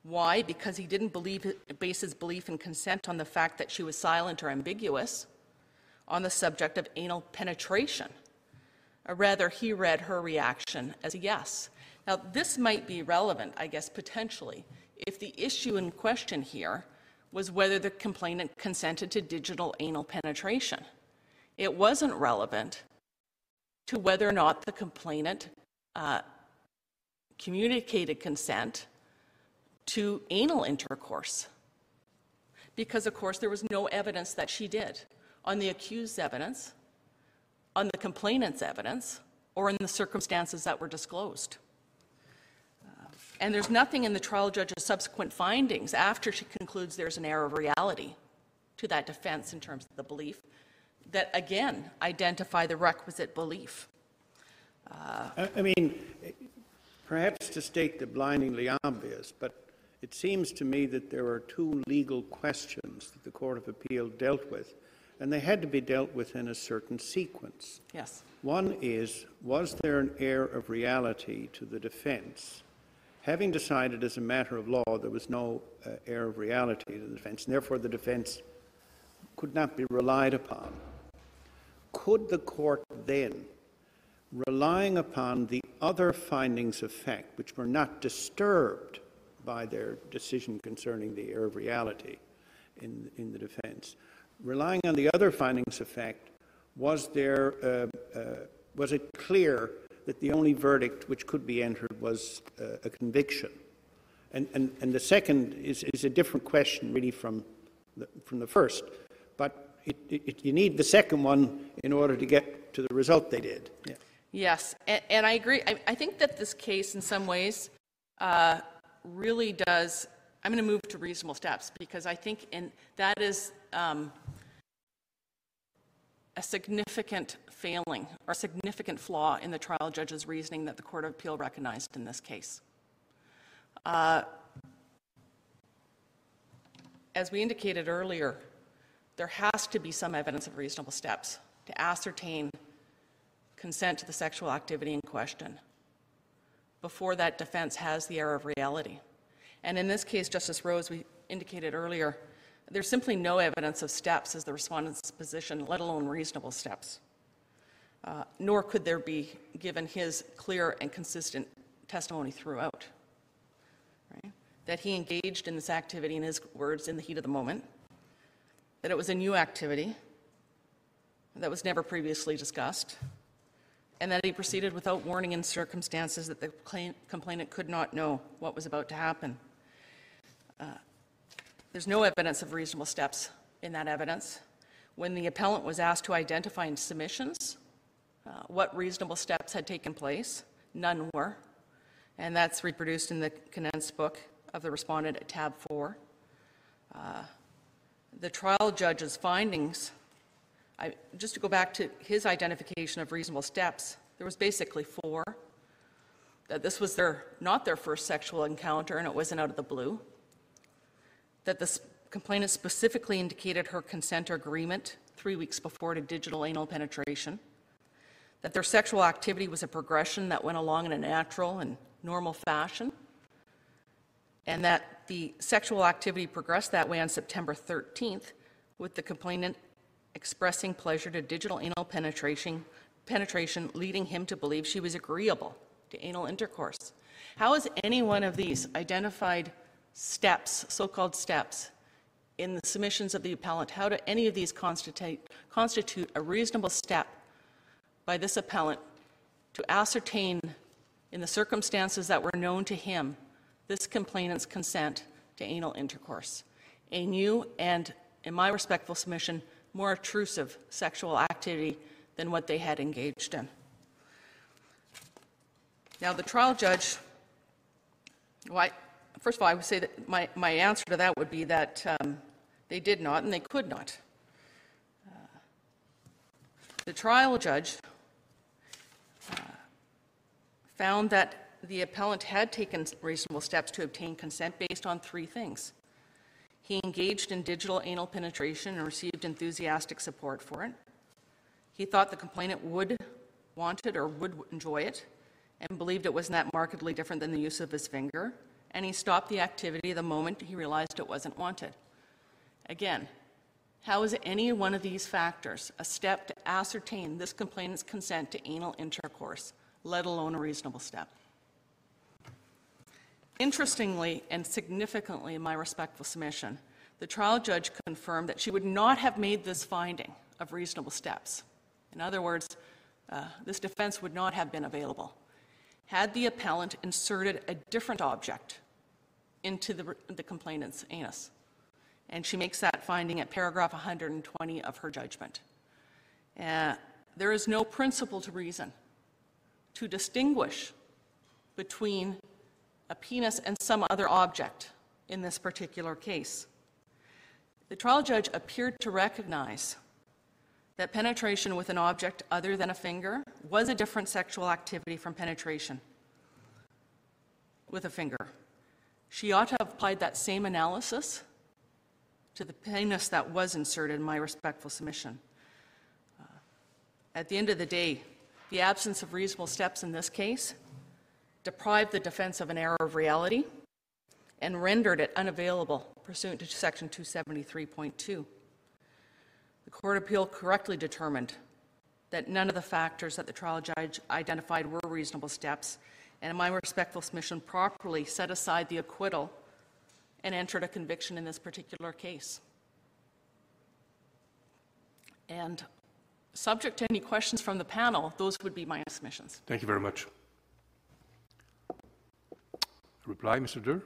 Why? Because he didn't believe, base his belief in consent on the fact that she was silent or ambiguous on the subject of anal penetration. Or rather, he read her reaction as a yes. Now, this might be relevant, I guess, potentially, if the issue in question here was whether the complainant consented to digital anal penetration. It wasn't relevant to whether or not the complainant uh, communicated consent to anal intercourse. Because, of course, there was no evidence that she did on the accused's evidence, on the complainant's evidence, or in the circumstances that were disclosed. Uh, And there's nothing in the trial judge's subsequent findings after she concludes there's an air of reality to that defense in terms of the belief that, again, identify the requisite belief. I I mean, perhaps to state the blindingly obvious, but it seems to me that there are two legal questions that the Court of Appeal dealt with, and they had to be dealt with in a certain sequence. Yes. One is, was there an air of reality to the defense? Having decided as a matter of law there was no uh, air of reality to the defense, and therefore the defense could not be relied upon, could the court then, relying upon the other findings of fact, which were not disturbed by their decision concerning the air of reality in, in the defense, relying on the other findings of fact, was there, uh, uh, was it clear that the only verdict which could be entered was uh, a conviction? And, and, and the second is, is a different question, really, from the, from the first. But it, it, you need the second one in order to get to the result they did. Yeah. Yes, and, and I agree. I, I think that this case, in some ways, uh, really does. I'm going to move to reasonable steps because I think in, that is um, a significant failing or significant flaw in the trial judge's reasoning that the Court of Appeal recognized in this case. Uh, as we indicated earlier, there has to be some evidence of reasonable steps to ascertain consent to the sexual activity in question before that defense has the air of reality. And in this case, Justice Rowe, we indicated earlier, there's simply no evidence of steps as the respondent's position, let alone reasonable steps. Uh, nor could there be, given his clear and consistent testimony throughout. Right? That he engaged in this activity, in his words, in the heat of the moment, that it was a new activity that was never previously discussed, and that he proceeded without warning in circumstances that the complainant could not know what was about to happen. Uh, there's no evidence of reasonable steps in that evidence. When the appellant was asked to identify in submissions uh, what reasonable steps had taken place, none were. And that's reproduced in the condensed book of the respondent at tab 4. Uh, the trial judge's findings I, just to go back to his identification of reasonable steps, there was basically four. That this was their, not their first sexual encounter and it wasn't out of the blue. That the complainant specifically indicated her consent or agreement three weeks before to digital anal penetration. That their sexual activity was a progression that went along in a natural and normal fashion. And that the sexual activity progressed that way on September 13th with the complainant expressing pleasure to digital anal penetration, penetration leading him to believe she was agreeable to anal intercourse. How is any one of these identified steps, so-called steps, in the submissions of the appellant, how do any of these constitute, constitute a reasonable step by this appellant to ascertain, in the circumstances that were known to him, this complainant's consent to anal intercourse? A new and, in my respectful submission, more intrusive sexual activity than what they had engaged in. Now, the trial judge, well, first of all, I would say that my, my answer to that would be that um, they did not and they could not. Uh, the trial judge uh, found that the appellant had taken reasonable steps to obtain consent based on three things. He engaged in digital anal penetration and received enthusiastic support for it. He thought the complainant would want it or would enjoy it and believed it was not markedly different than the use of his finger, and he stopped the activity the moment he realized it wasn't wanted. Again, how is any one of these factors a step to ascertain this complainant's consent to anal intercourse, let alone a reasonable step? Interestingly and significantly in my respectful submission, the trial judge confirmed that she would not have made this finding of reasonable steps. In other words, uh, this defense would not have been available had the appellant inserted a different object into the, the complainant's anus. And she makes that finding at paragraph 120 of her judgment. Uh, there is no principle to reason to distinguish between a penis and some other object in this particular case. The trial judge appeared to recognize that penetration with an object other than a finger was a different sexual activity from penetration with a finger. She ought to have applied that same analysis to the penis that was inserted in my respectful submission. Uh, at the end of the day, the absence of reasonable steps in this case deprived the defense of an air of reality and rendered it unavailable pursuant to Section 273.2. The Court of Appeal correctly determined that none of the factors that the trial judge identified were reasonable steps, and in my respectful submission, properly set aside the acquittal and entered a conviction in this particular case. And subject to any questions from the panel, those would be my submissions. Thank you very much. Reply, Mr. Der?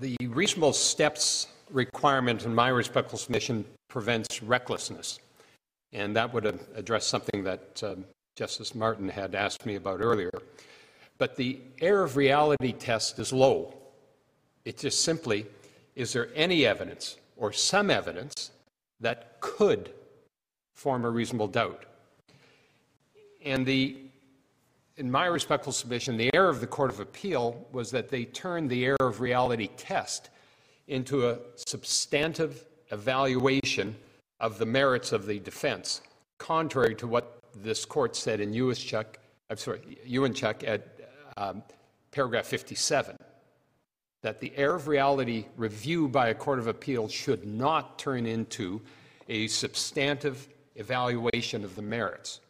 The reasonable steps requirement in my respectful submission prevents recklessness. And that would address something that um, Justice Martin had asked me about earlier. But the air of reality test is low. It just simply, is there any evidence or some evidence that could form a reasonable doubt? And the, in my respectful submission, the error of the Court of Appeal was that they turned the air of reality test into a substantive evaluation of the merits of the defense, contrary to what this court said in Ewanchuk, I'm sorry, Ewanchuk at um, paragraph 57, that the air of reality review by a court of appeal should not turn into a substantive evaluation of the merits.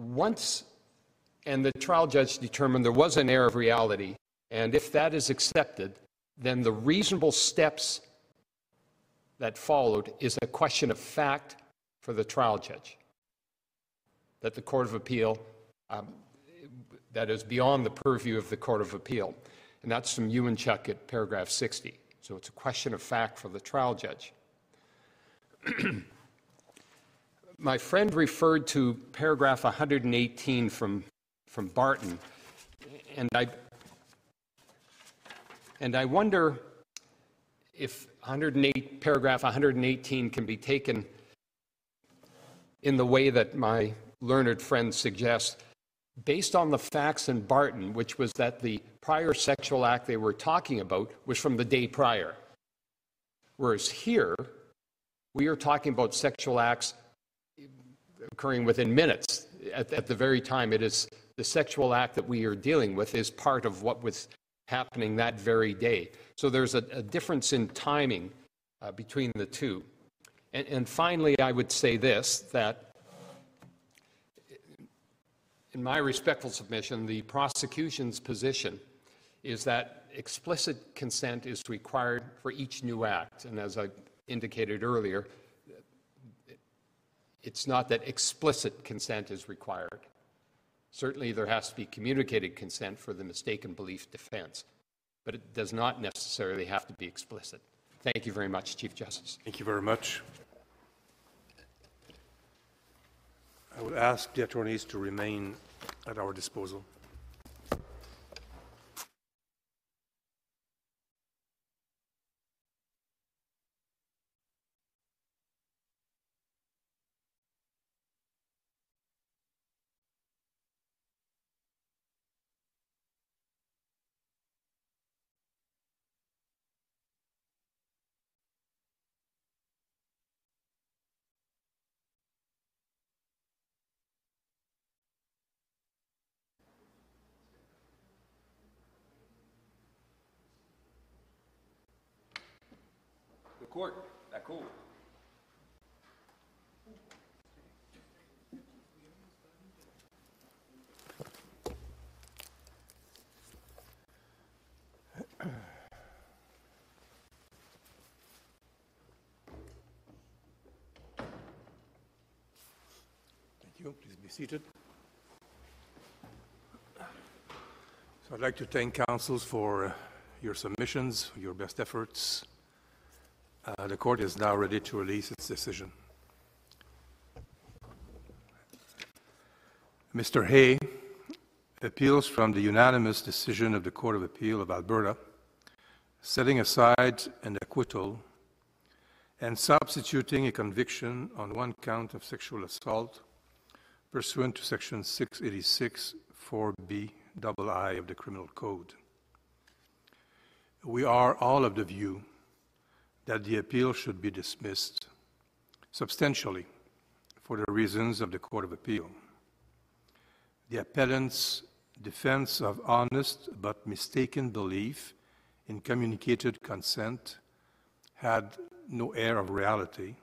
Once, and the trial judge determined there was an air of reality, and if that is accepted, then the reasonable steps that followed is a question of fact for the trial judge. That the Court of Appeal, um, that is beyond the purview of the Court of Appeal. And that's from Ewanchuk at paragraph 60. So it's a question of fact for the trial judge. My friend referred to paragraph 118 from, from Barton, and I, and I wonder if 108, paragraph 118 can be taken in the way that my learned friend suggests, based on the facts in Barton, which was that the prior sexual act they were talking about was from the day prior. Whereas here, we are talking about sexual acts occurring within minutes. At, at the very time, it is the sexual act that we are dealing with is part of what was happening that very day. So there's a, a difference in timing uh, between the two. And, and finally, I would say this that in my respectful submission, the prosecution's position is that explicit consent is required for each new act. And as I indicated earlier, it's not that explicit consent is required. Certainly, there has to be communicated consent for the mistaken belief defense, but it does not necessarily have to be explicit. Thank you very much, Chief Justice. Thank you very much. I would ask the attorneys to remain at our disposal. Court, that cool. Thank you. Please be seated. So I'd like to thank counsels for uh, your submissions, your best efforts. Uh, The court is now ready to release its decision. Mr. Hay appeals from the unanimous decision of the Court of Appeal of Alberta, setting aside an acquittal and substituting a conviction on one count of sexual assault pursuant to Section 686 4B double I of the Criminal Code. We are all of the view that the appeal should be dismissed substantially for the reasons of the Court of Appeal. The appellant's defense of honest but mistaken belief in communicated consent had no air of reality,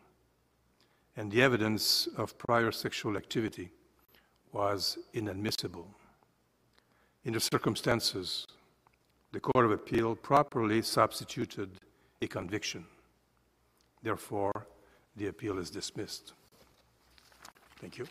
and the evidence of prior sexual activity was inadmissible. In the circumstances, the Court of Appeal properly substituted a conviction. Therefore, the appeal is dismissed. Thank you.